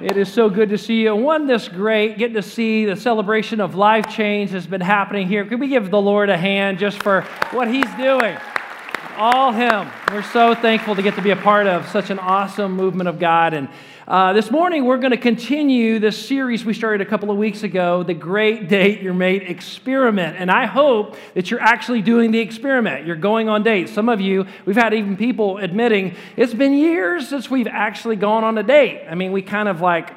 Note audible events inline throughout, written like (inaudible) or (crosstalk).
It is so good to see you. One this great, getting to see the celebration of life change has been happening here. Could we give the Lord a hand just for what He's doing? All Him. We're so thankful to get to be a part of such an awesome movement of God. And uh, this morning, we're going to continue this series we started a couple of weeks ago, the Great Date Your Mate Experiment. And I hope that you're actually doing the experiment. You're going on dates. Some of you, we've had even people admitting it's been years since we've actually gone on a date. I mean, we kind of like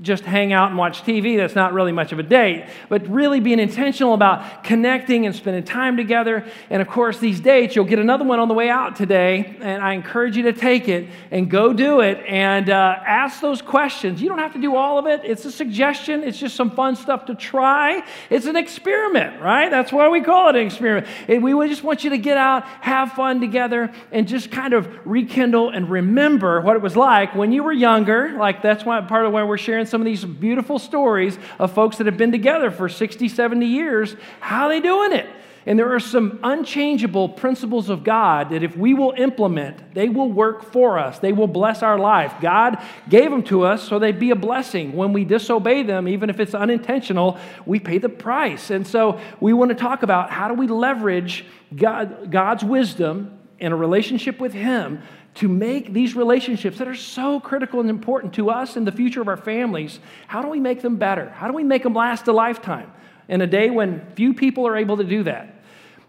just hang out and watch TV, that's not really much of a date, but really being intentional about connecting and spending time together. And of course, these dates, you'll get another one on the way out today, and I encourage you to take it and go do it and uh, ask those questions. You don't have to do all of it, it's a suggestion, it's just some fun stuff to try. It's an experiment, right? That's why we call it an experiment. We just want you to get out, have fun together, and just kind of rekindle and remember what it was like when you were younger. Like, that's why part of why we're sharing some of these beautiful stories of folks that have been together for 60, 70 years. How are they doing it? And there are some unchangeable principles of God that if we will implement, they will work for us. They will bless our life. God gave them to us so they'd be a blessing. When we disobey them, even if it's unintentional, we pay the price. And so we want to talk about how do we leverage God, God's wisdom in a relationship with Him to make these relationships that are so critical and important to us and the future of our families, how do we make them better? How do we make them last a lifetime in a day when few people are able to do that?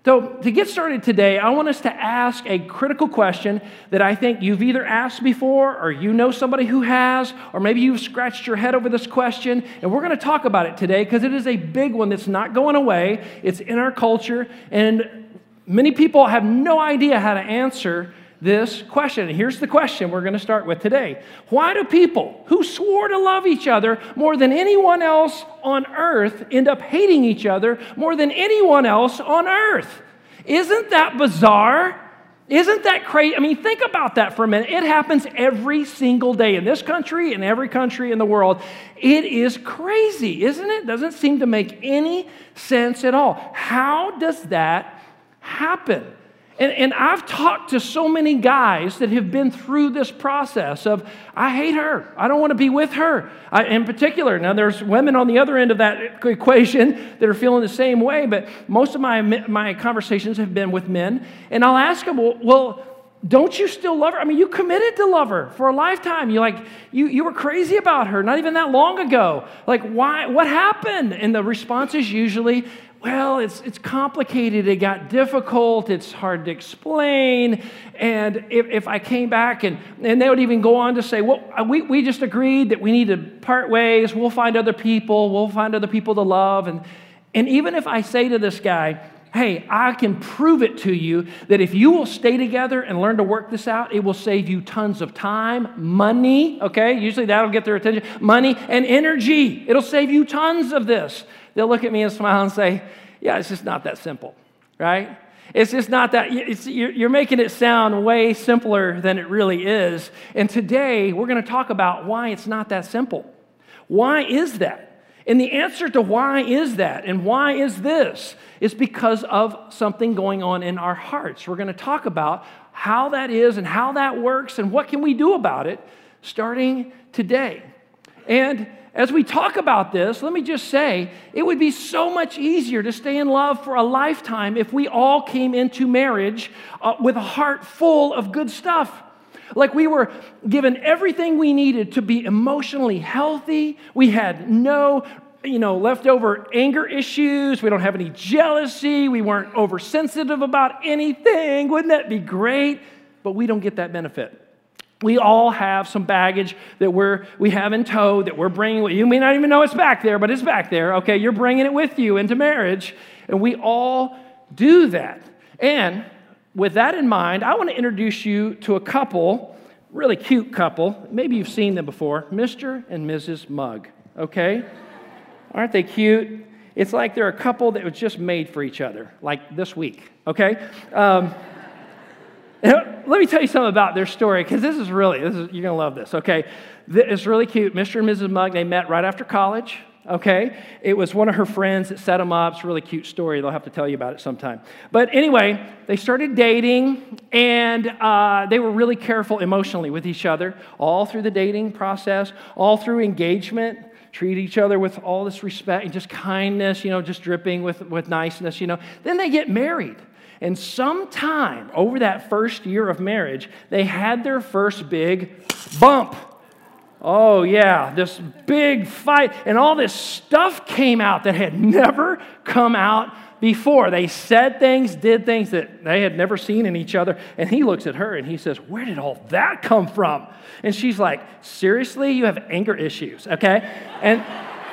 So, to get started today, I want us to ask a critical question that I think you've either asked before, or you know somebody who has, or maybe you've scratched your head over this question. And we're going to talk about it today because it is a big one that's not going away. It's in our culture, and many people have no idea how to answer this question. Here's the question we're going to start with today Why do people who swore to love each other more than anyone else on earth end up hating each other more than anyone else on earth? Isn't that bizarre? Isn't that crazy? I mean, think about that for a minute. It happens every single day in this country and every country in the world. It is crazy, isn't it? Doesn't seem to make any sense at all. How does that happen? And, and I've talked to so many guys that have been through this process of, I hate her. I don't want to be with her. I, in particular, now there's women on the other end of that equation that are feeling the same way, but most of my, my conversations have been with men. And I'll ask them, well, well don't you still love her? I mean, you committed to love her for a lifetime. You like you you were crazy about her not even that long ago. Like why what happened? And the response is usually, well, it's, it's complicated. It got difficult. It's hard to explain. And if, if I came back, and, and they would even go on to say, well, uh, we, we just agreed that we need to part ways. We'll find other people. We'll find other people to love. And, and even if I say to this guy, hey, I can prove it to you that if you will stay together and learn to work this out, it will save you tons of time, money, okay? Usually that'll get their attention, money and energy. It'll save you tons of this they'll look at me and smile and say, Yeah, it's just not that simple, right? It's just not that, you're making it sound way simpler than it really is. And today, we're going to talk about why it's not that simple. Why is that? And the answer to why is that and why is this is because of something going on in our hearts. We're going to talk about how that is and how that works and what can we do about it starting today. And as we talk about this, let me just say it would be so much easier to stay in love for a lifetime if we all came into marriage uh, with a heart full of good stuff. Like we were given everything we needed to be emotionally healthy. We had no you know, leftover anger issues. We don't have any jealousy. We weren't oversensitive about anything. Wouldn't that be great? But we don't get that benefit. We all have some baggage that we're, we have in tow that we're bringing. You may not even know it's back there, but it's back there. Okay, you're bringing it with you into marriage. And we all do that. And with that in mind, I want to introduce you to a couple, really cute couple. Maybe you've seen them before Mr. and Mrs. Mugg. Okay? Aren't they cute? It's like they're a couple that was just made for each other, like this week, okay? Um, (laughs) let me tell you something about their story, because this is really, this is, you're going to love this, okay? It's really cute. Mr. and Mrs. Mugg, they met right after college, okay? It was one of her friends that set them up. It's a really cute story. They'll have to tell you about it sometime. But anyway, they started dating, and uh, they were really careful emotionally with each other all through the dating process, all through engagement. Treat each other with all this respect and just kindness, you know, just dripping with, with niceness, you know. Then they get married. And sometime over that first year of marriage, they had their first big bump. Oh, yeah, this big fight. And all this stuff came out that had never come out before. They said things, did things that they had never seen in each other. And he looks at her and he says, Where did all that come from? And she's like, Seriously? You have anger issues, okay? And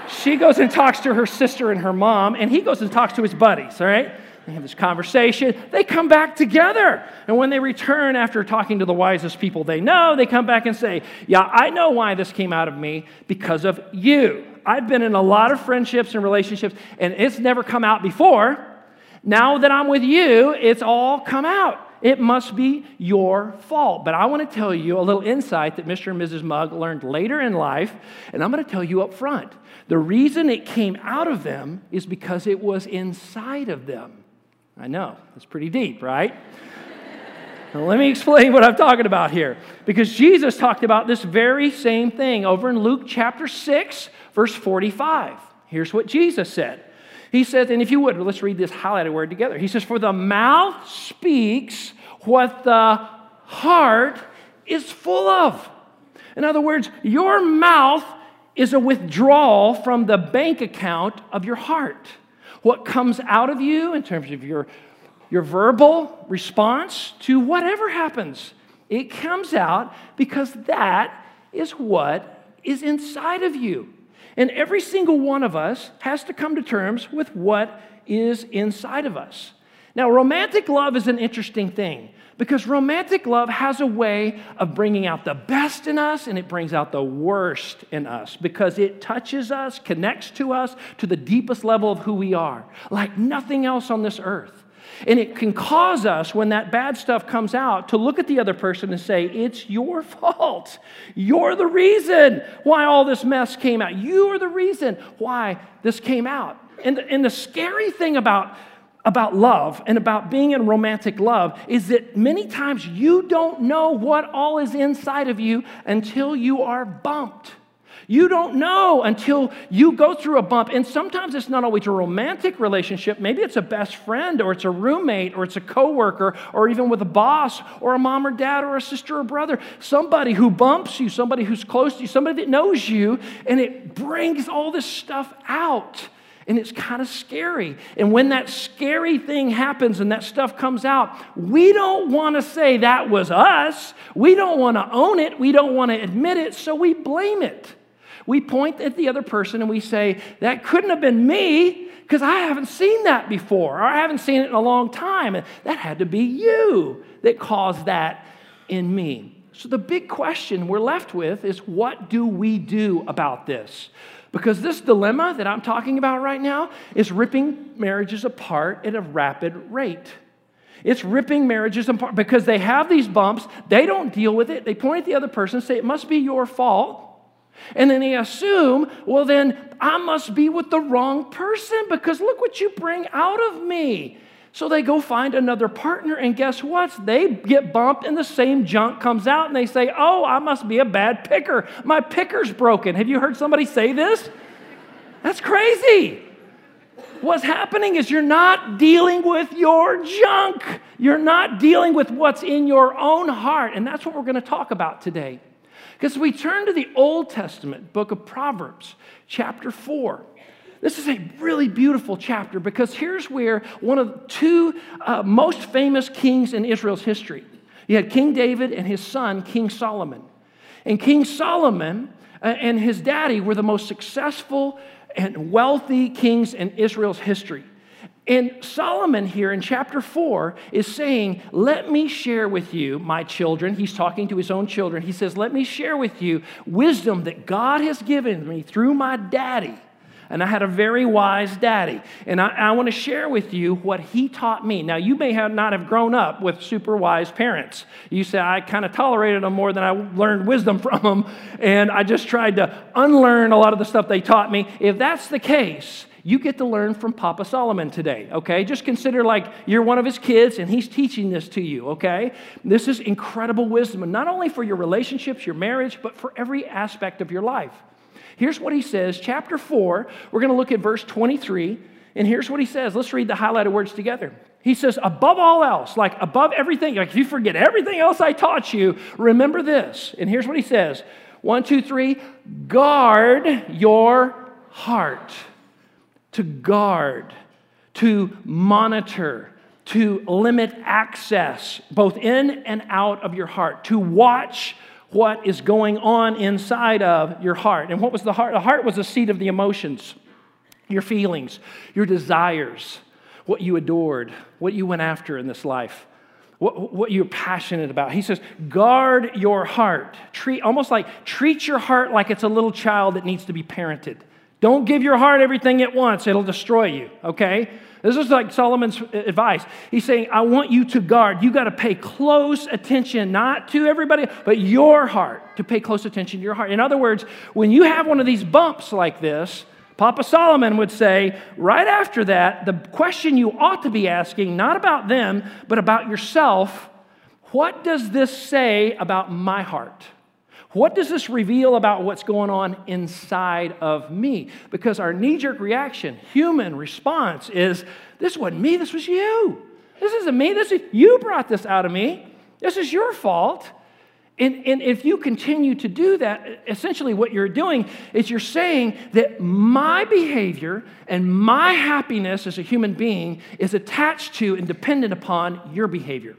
she goes and talks to her sister and her mom, and he goes and talks to his buddies, all right? They have this conversation. They come back together. And when they return after talking to the wisest people they know, they come back and say, Yeah, I know why this came out of me because of you. I've been in a lot of friendships and relationships, and it's never come out before. Now that I'm with you, it's all come out. It must be your fault. But I want to tell you a little insight that Mr. and Mrs. Mugg learned later in life, and I'm going to tell you up front. The reason it came out of them is because it was inside of them. I know, it's pretty deep, right? now, let me explain what I'm talking about here. Because Jesus talked about this very same thing over in Luke chapter 6, verse 45. Here's what Jesus said. He says, and if you would, let's read this highlighted word together. He says, For the mouth speaks what the heart is full of. In other words, your mouth is a withdrawal from the bank account of your heart what comes out of you in terms of your, your verbal response to whatever happens. It comes out because that is what is inside of you. And every single one of us has to come to terms with what is inside of us. Now, romantic love is an interesting thing because romantic love has a way of bringing out the best in us and it brings out the worst in us because it touches us, connects to us to the deepest level of who we are, like nothing else on this earth. And it can cause us, when that bad stuff comes out, to look at the other person and say, It's your fault. You're the reason why all this mess came out. You are the reason why this came out. And, and the scary thing about about love and about being in romantic love is that many times you don't know what all is inside of you until you are bumped. You don't know until you go through a bump. And sometimes it's not always a romantic relationship. Maybe it's a best friend, or it's a roommate, or it's a coworker, or even with a boss, or a mom or dad, or a sister or brother. Somebody who bumps you, somebody who's close to you, somebody that knows you, and it brings all this stuff out and it's kind of scary. And when that scary thing happens and that stuff comes out, we don't want to say that was us. We don't want to own it. We don't want to admit it, so we blame it. We point at the other person and we say, That couldn't have been me because I haven't seen that before, or I haven't seen it in a long time. And that had to be you that caused that in me. So the big question we're left with is what do we do about this? Because this dilemma that I'm talking about right now is ripping marriages apart at a rapid rate. It's ripping marriages apart because they have these bumps, they don't deal with it, they point at the other person, say, It must be your fault. And then they assume, well, then I must be with the wrong person because look what you bring out of me. So they go find another partner, and guess what? They get bumped, and the same junk comes out, and they say, Oh, I must be a bad picker. My picker's broken. Have you heard somebody say this? That's crazy. What's happening is you're not dealing with your junk. You're not dealing with what's in your own heart. And that's what we're going to talk about today. Because we turn to the Old Testament book of Proverbs, chapter 4. This is a really beautiful chapter because here's where one of the two uh, most famous kings in Israel's history. You had King David and his son, King Solomon. And King Solomon uh, and his daddy were the most successful and wealthy kings in Israel's history. And Solomon here in chapter 4 is saying, Let me share with you, my children. He's talking to his own children. He says, Let me share with you wisdom that God has given me through my daddy And I had a very wise daddy. And I, I want to share with you what he taught me. Now, you may have not have grown up with super wise parents. You say, I kind of tolerated them more than I learned wisdom (laughs) from them. And I just tried to unlearn a lot of the stuff they taught me. If that's the case, you get to learn from Papa Solomon today, okay? Just consider like you're one of his kids and he's teaching this to you, okay? This is incredible wisdom, not only for your relationships, your marriage, but for every aspect of your life. Here's what he says, chapter 4, we're going to look at verse 23, and here's what he says. Let's read the highlighted words together. He says, above all else, like above everything, like if you forget everything else I taught you, remember this. And here's what he says one, two, three, guard your heart to guard, to monitor, to limit access, both in and out of your heart, to watch what is going on inside of your heart. And what was the heart? The heart was the seat of the emotions, your feelings, your desires, what you adored, what you went after in this life. What, what, you're passionate about. He says, guard your heart. Treat, almost like treat your heart like it's a little child that needs to be parented. Don't give your heart everything at once, it'll destroy you, okay? This is like Solomon's advice. He's saying, I want you to guard. You got to pay close attention, not to everybody, but your heart, to pay close attention to your heart. In other words, when you have one of these bumps like this, Papa Solomon would say, right after that, the question you ought to be asking, not about them, but about yourself, what does this say about my heart? What does this reveal about what's going on inside of me? Because our knee jerk reaction, human response, is this wasn't me, this was you. This isn't me, this is you brought this out of me. This is your fault. And, and if you continue to do that, essentially what you're doing is you're saying that my behavior and my happiness as a human being is attached to and dependent upon your behavior.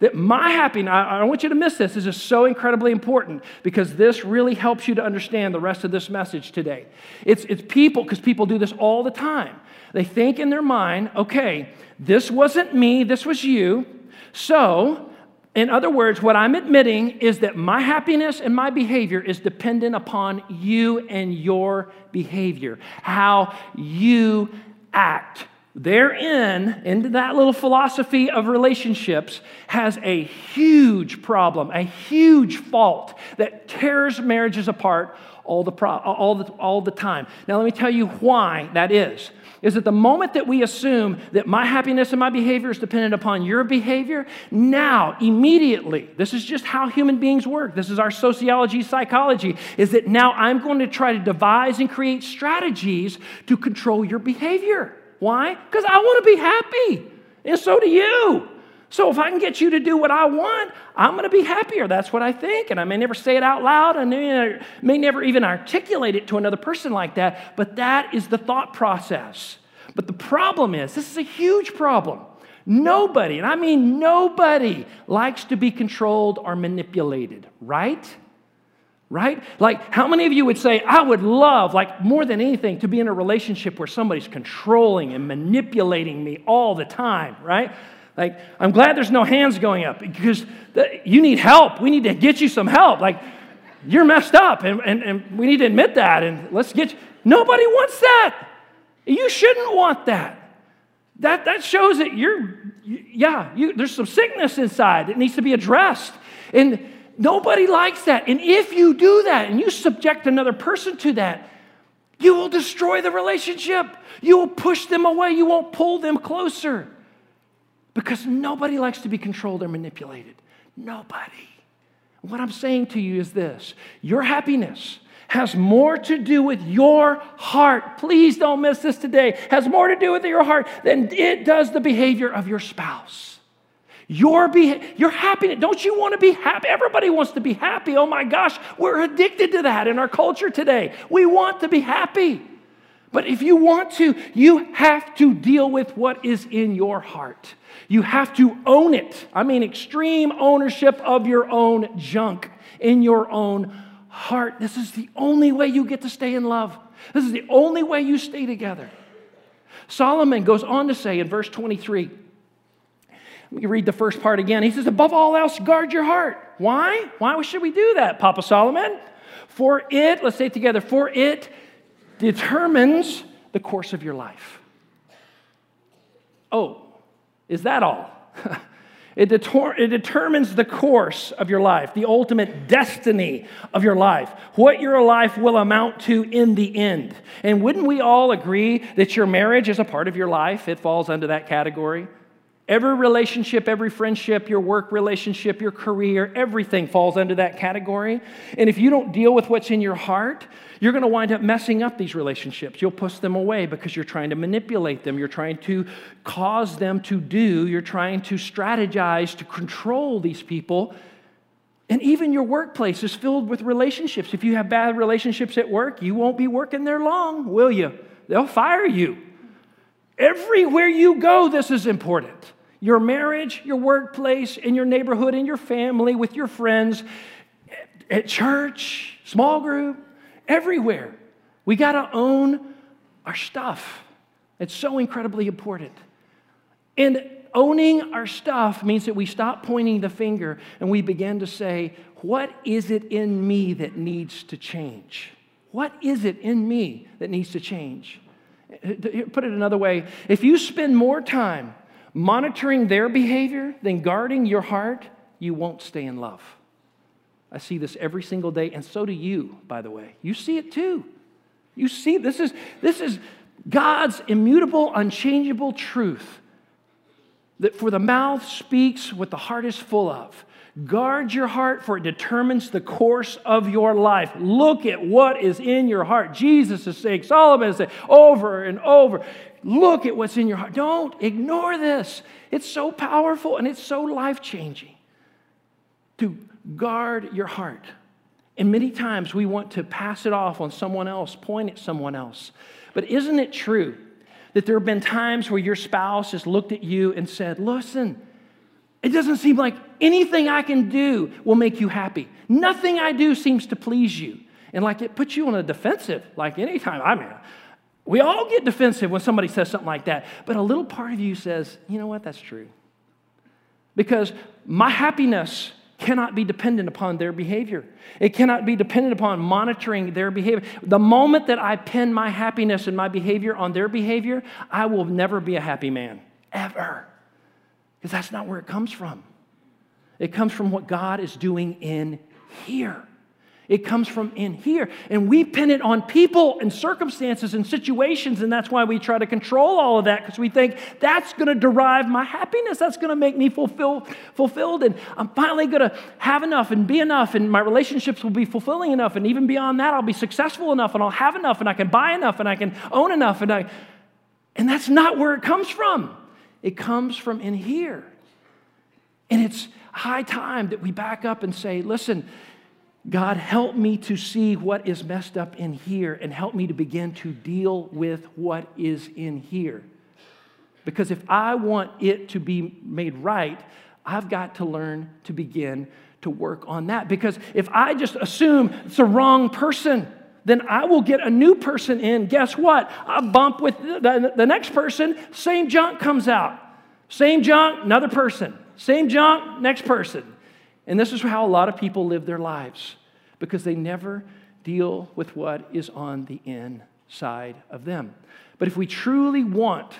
That my happiness, I want you to miss this. This is so incredibly important because this really helps you to understand the rest of this message today. It's, it's people, because people do this all the time. They think in their mind, okay, this wasn't me, this was you. So, in other words, what I'm admitting is that my happiness and my behavior is dependent upon you and your behavior, how you act therein, into that little philosophy of relationships, has a huge problem, a huge fault that tears marriages apart all the, pro- all, the, all the time. Now, let me tell you why that is. Is that the moment that we assume that my happiness and my behavior is dependent upon your behavior, now, immediately, this is just how human beings work. This is our sociology, psychology, is that now I'm going to try to devise and create strategies to control your behavior. Why? Because I want to be happy, and so do you. So if I can get you to do what I want, I'm going to be happier. That's what I think. And I may never say it out loud, I may never even articulate it to another person like that, but that is the thought process. But the problem is, this is a huge problem. Nobody, and I mean nobody, likes to be controlled or manipulated, right? Right? Like, how many of you would say, I would love, like, more than anything, to be in a relationship where somebody's controlling and manipulating me all the time, right? Like, I'm glad there's no hands going up because the, you need help. We need to get you some help. Like, you're messed up and, and, and we need to admit that and let's get you. Nobody wants that. You shouldn't want that. That, that shows that you're, yeah, you, there's some sickness inside that needs to be addressed. And Nobody likes that. And if you do that and you subject another person to that, you will destroy the relationship. You will push them away. You won't pull them closer. Because nobody likes to be controlled or manipulated. Nobody. What I'm saying to you is this your happiness has more to do with your heart. Please don't miss this today. Has more to do with your heart than it does the behavior of your spouse. Your, be- your happiness, don't you want to be happy? Everybody wants to be happy. Oh my gosh, we're addicted to that in our culture today. We want to be happy. But if you want to, you have to deal with what is in your heart. You have to own it. I mean, extreme ownership of your own junk in your own heart. This is the only way you get to stay in love. This is the only way you stay together. Solomon goes on to say in verse 23 let me read the first part again. He says, Above all else, guard your heart. Why? Why should we do that, Papa Solomon? For it, let's say it together, for it determines the course of your life. Oh, is that all? (laughs) It, it, determines the course of your life, the ultimate destiny of your life, what your life will amount to in the end. And wouldn't we all agree that your marriage is a part of your life? It falls under that category. Every relationship, every friendship, your work relationship, your career, everything falls under that category. And if you don't deal with what's in your heart, you're going to wind up messing up these relationships. You'll push them away because you're trying to manipulate them. You're trying to cause them to do. You're trying to strategize to control these people. And even your workplace is filled with relationships. If you have bad relationships at work, you won't be working there long, will you? They'll fire you. Everywhere you go, this is important your marriage, your workplace, in your neighborhood, in your family, with your friends, at church, small group, everywhere. We got to own our stuff. It's so incredibly important. And owning our stuff means that we stop pointing the finger and we begin to say, What is it in me that needs to change? What is it in me that needs to change? Uh, put it another way if you spend more time monitoring their behavior than guarding your heart, you won't stay in love. I see this every single day, and so do you, by the way. You see it too. You see, this is, this is God's immutable, unchangeable truth that for the mouth speaks what the heart is full of. Guard your heart, for it determines the course of your life. Look at what is in your heart. Jesus is saying, Solomon is saying over and over, look at what's in your heart. Don't ignore this. It's so powerful and it's so life changing to guard your heart. And many times we want to pass it off on someone else, point at someone else. But isn't it true that there have been times where your spouse has looked at you and said, Listen, it doesn't seem like anything I can do will make you happy. Nothing I do seems to please you. And like it puts you on a defensive, like anytime. I mean, we all get defensive when somebody says something like that. But a little part of you says, you know what, that's true. Because my happiness cannot be dependent upon their behavior. It cannot be dependent upon monitoring their behavior. The moment that I pin my happiness and my behavior on their behavior, I will never be a happy man, ever. Because that's not where it comes from. It comes from what God is doing in here. It comes from in here. And we pin it on people and circumstances and situations, and that's why we try to control all of that because we think that's going to derive my happiness. That's going to make me fulfill, fulfilled. And I'm finally going to have enough and be enough, and my relationships will be fulfilling enough. And even beyond that, I'll be successful enough, and I'll have enough, and I can buy enough, and I can own enough. And, I, and that's not where it comes from. It comes from in here. And it's high time that we back up and say, listen, God, help me to see what is messed up in here and help me to begin to deal with what is in here. Because if I want it to be made right, I've got to learn to begin to work on that. Because if I just assume it's the wrong person, then I will get a new person in. Guess what? I bump with the, the next person, same junk comes out. Same junk, another person. Same junk, next person. And this is how a lot of people live their lives because they never deal with what is on the inside of them. But if we truly want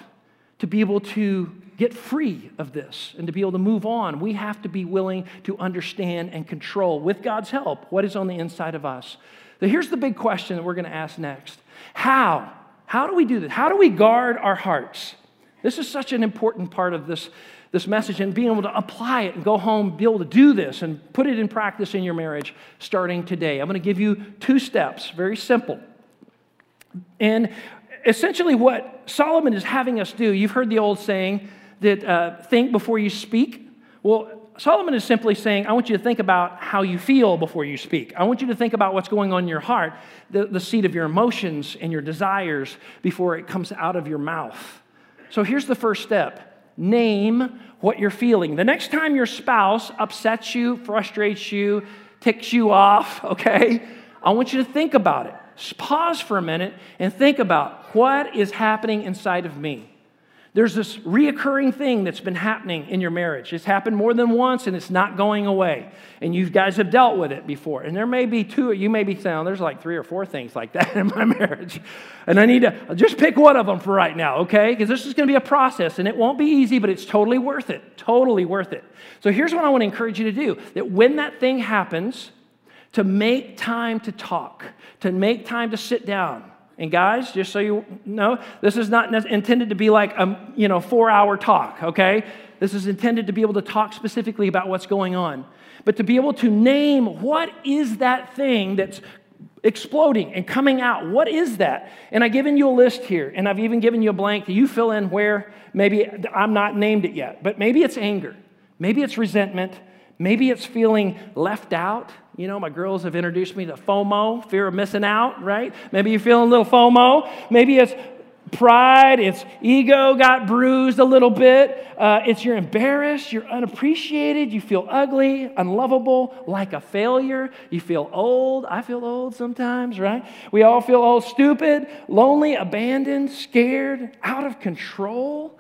to be able to get free of this and to be able to move on, we have to be willing to understand and control, with God's help, what is on the inside of us. So here's the big question that we're going to ask next How? How do we do this? How do we guard our hearts? This is such an important part of this, this message and being able to apply it and go home, be able to do this and put it in practice in your marriage starting today. I'm going to give you two steps, very simple. And essentially, what Solomon is having us do, you've heard the old saying that uh, think before you speak. Well, Solomon is simply saying, I want you to think about how you feel before you speak. I want you to think about what's going on in your heart, the, the seat of your emotions and your desires before it comes out of your mouth. So here's the first step name what you're feeling. The next time your spouse upsets you, frustrates you, ticks you off, (laughs) okay, I want you to think about it. Pause for a minute and think about what is happening inside of me. There's this reoccurring thing that's been happening in your marriage. It's happened more than once and it's not going away. And you guys have dealt with it before. And there may be two, you may be saying, oh, there's like three or four things like that (laughs) in my marriage. And I need to just pick one of them for right now, okay? Because this is going to be a process and it won't be easy, but it's totally worth it. Totally worth it. So here's what I want to encourage you to do that when that thing happens, to make time to talk, to make time to sit down and guys, just so you know, this is not intended to be like a you know four hour talk. Okay, this is intended to be able to talk specifically about what's going on, but to be able to name what is that thing that's exploding and coming out. What is that? And I've given you a list here, and I've even given you a blank you fill in where maybe I'm not named it yet, but maybe it's anger, maybe it's resentment, maybe it's feeling left out. You know, my girls have introduced me to FOMO, fear of missing out, right? Maybe you're feeling a little FOMO. Maybe it's pride, it's ego got bruised a little bit. Uh, it's you're embarrassed, you're unappreciated, you feel ugly, unlovable, like a failure. You feel old. I feel old sometimes, right? We all feel old, stupid, lonely, abandoned, scared, out of control.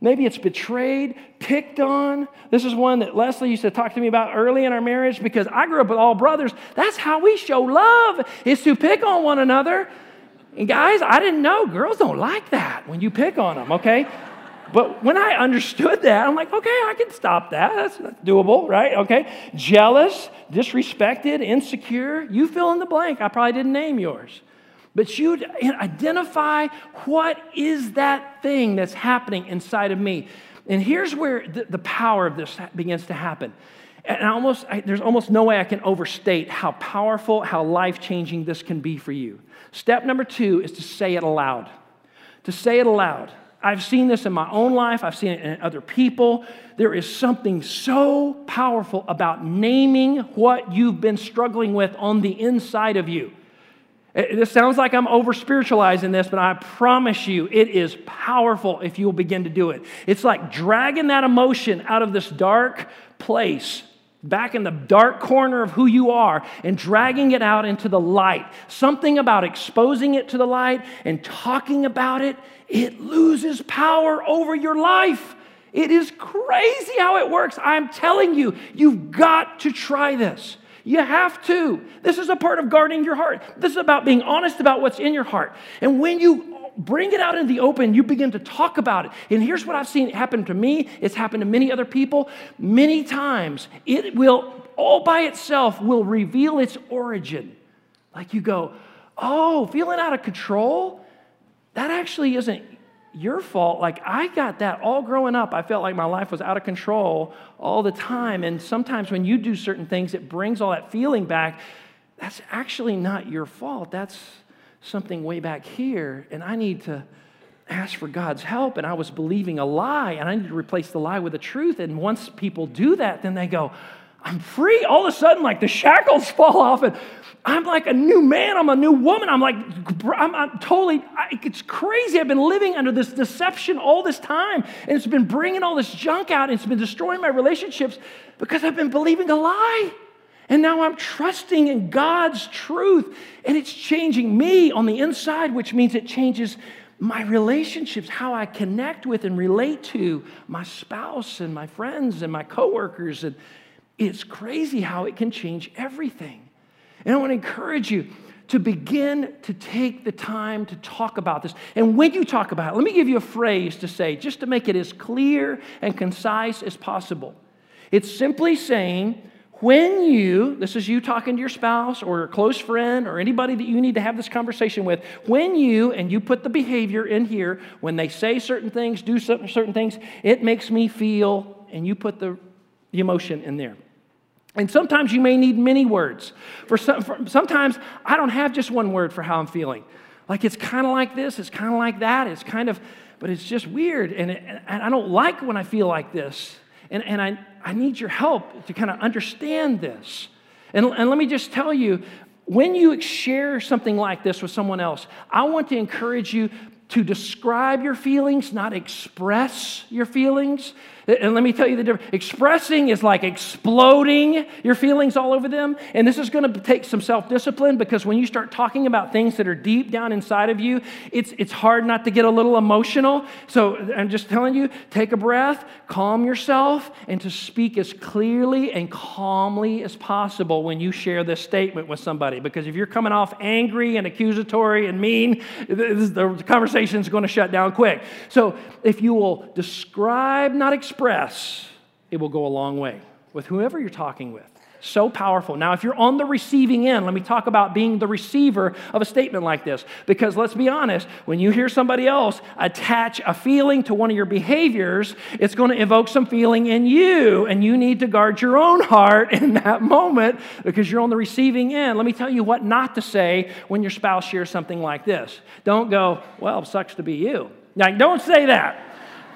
Maybe it's betrayed, picked on. This is one that Leslie used to talk to me about early in our marriage because I grew up with all brothers. That's how we show love, is to pick on one another. And guys, I didn't know girls don't like that when you pick on them, okay? But when I understood that, I'm like, okay, I can stop that. That's, that's doable, right? Okay. Jealous, disrespected, insecure. You fill in the blank. I probably didn't name yours. But you identify what is that thing that's happening inside of me. And here's where the, the power of this begins to happen. And almost, I, there's almost no way I can overstate how powerful, how life changing this can be for you. Step number two is to say it aloud. To say it aloud. I've seen this in my own life, I've seen it in other people. There is something so powerful about naming what you've been struggling with on the inside of you. This sounds like I'm over spiritualizing this, but I promise you it is powerful if you'll begin to do it. It's like dragging that emotion out of this dark place, back in the dark corner of who you are, and dragging it out into the light. Something about exposing it to the light and talking about it, it loses power over your life. It is crazy how it works. I'm telling you, you've got to try this. You have to. This is a part of guarding your heart. This is about being honest about what's in your heart. And when you bring it out in the open, you begin to talk about it. And here's what I've seen happen to me it's happened to many other people. Many times, it will, all by itself, will reveal its origin. Like you go, oh, feeling out of control? That actually isn't your fault. Like, I got that all growing up. I felt like my life was out of control all the time. And sometimes when you do certain things, it brings all that feeling back. That's actually not your fault. That's something way back here. And I need to ask for God's help. And I was believing a lie, and I need to replace the lie with the truth. And once people do that, then they go, I'm free. All of a sudden, like the shackles (laughs) fall off, and I'm like a new man. I'm a new woman. I'm like, I'm, I'm totally, I, it's crazy. I've been living under this deception all this time, and it's been bringing all this junk out, and it's been destroying my relationships because I've been believing a lie. And now I'm trusting in God's truth, and it's changing me on the inside, which means it changes my relationships, how I connect with and relate to my spouse and my friends and my coworkers. And it's crazy how it can change everything. And I want to encourage you to begin to take the time to talk about this. And when you talk about it, let me give you a phrase to say, just to make it as clear and concise as possible. It's simply saying, when you, this is you talking to your spouse or a close friend or anybody that you need to have this conversation with, when you, and you put the behavior in here, when they say certain things, do certain things, it makes me feel, and you put the, the emotion in there. And sometimes you may need many words. For, some, for sometimes I don't have just one word for how I'm feeling. Like it's kind of like this, it's kind of like that, it's kind of, but it's just weird. And, it, and I don't like when I feel like this. And, and I, I need your help to kind of understand this. And, and let me just tell you when you share something like this with someone else, I want to encourage you to describe your feelings, not express your feelings. And let me tell you the difference. Expressing is like exploding your feelings all over them. And this is going to take some self discipline because when you start talking about things that are deep down inside of you, it's, it's hard not to get a little emotional. So I'm just telling you take a breath, calm yourself, and to speak as clearly and calmly as possible when you share this statement with somebody. Because if you're coming off angry and accusatory and mean, the conversation is going to shut down quick. So if you will describe, not express, express, it will go a long way with whoever you're talking with. So powerful. Now, if you're on the receiving end, let me talk about being the receiver of a statement like this. Because let's be honest, when you hear somebody else attach a feeling to one of your behaviors, it's going to evoke some feeling in you, and you need to guard your own heart (laughs) in that moment because you're on the receiving end. Let me tell you what not to say when your spouse shares something like this. Don't go, well, it sucks to be you. Like, don't say that.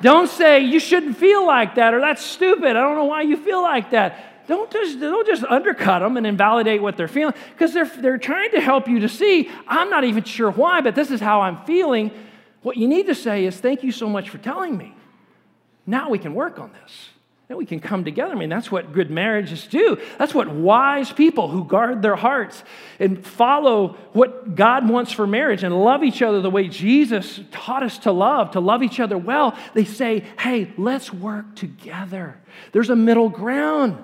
Don't say you shouldn't feel like that or that's stupid. I don't know why you feel like that. Don't just, don't just undercut them and invalidate what they're feeling because they're, they're trying to help you to see, I'm not even sure why, but this is how I'm feeling. What you need to say is, Thank you so much for telling me. Now we can work on this. And we can come together. I mean, that's what good marriages do. That's what wise people who guard their hearts and follow what God wants for marriage and love each other the way Jesus taught us to love, to love each other well. They say, hey, let's work together. There's a middle ground.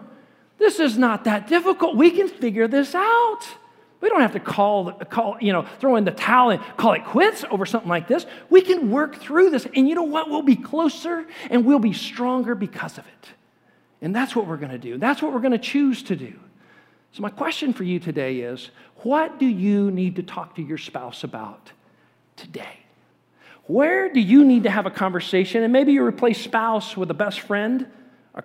This is not that difficult. We can figure this out. We don't have to call, call, you know, throw in the towel and call it quits over something like this. We can work through this. And you know what? We'll be closer and we'll be stronger because of it. And that's what we're going to do. That's what we're going to choose to do. So, my question for you today is what do you need to talk to your spouse about today? Where do you need to have a conversation? And maybe you replace spouse with a best friend, a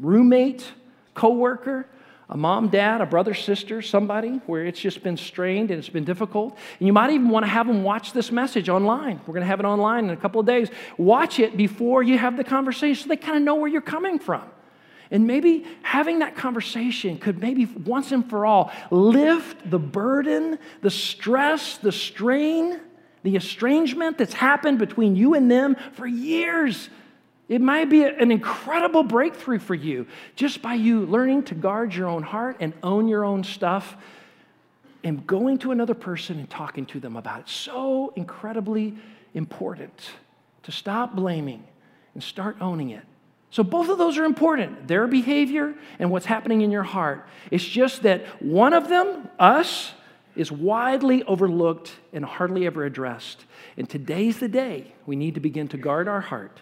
roommate, coworker, a mom, dad, a brother, sister, somebody where it's just been strained and it's been difficult. And you might even want to have them watch this message online. We're going to have it online in a couple of days. Watch it before you have the conversation so they kind of know where you're coming from. And maybe having that conversation could maybe once and for all lift the burden, the stress, the strain, the estrangement that's happened between you and them for years it might be an incredible breakthrough for you just by you learning to guard your own heart and own your own stuff and going to another person and talking to them about it. So incredibly important to stop blaming and start owning it. So, both of those are important their behavior and what's happening in your heart. It's just that one of them, us, is widely overlooked and hardly ever addressed. And today's the day we need to begin to guard our heart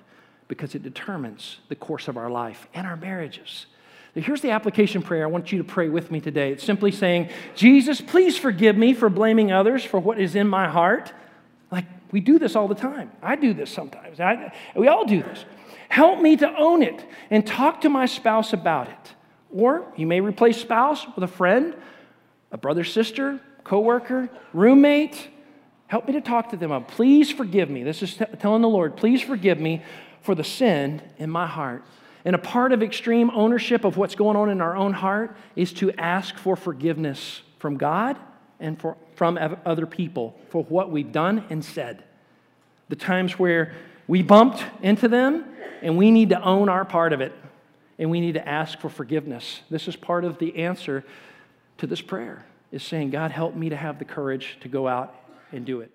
because it determines the course of our life and our marriages. Here's the application prayer I want you to pray with me today. It's simply saying, Jesus, please forgive me for blaming others for what is in my heart. Like we do this all the time. I do this sometimes. I, we all do this. Help me to own it and talk to my spouse about it. Or you may replace spouse with a friend, a brother, sister, coworker, roommate. Help me to talk to them. Please forgive me. This is t- telling the Lord, please forgive me for the sin in my heart. And a part of extreme ownership of what's going on in our own heart is to ask for forgiveness from God and for, from other people for what we've done and said. The times where we bumped into them and we need to own our part of it and we need to ask for forgiveness. This is part of the answer to this prayer is saying, God, help me to have the courage to go out and do it.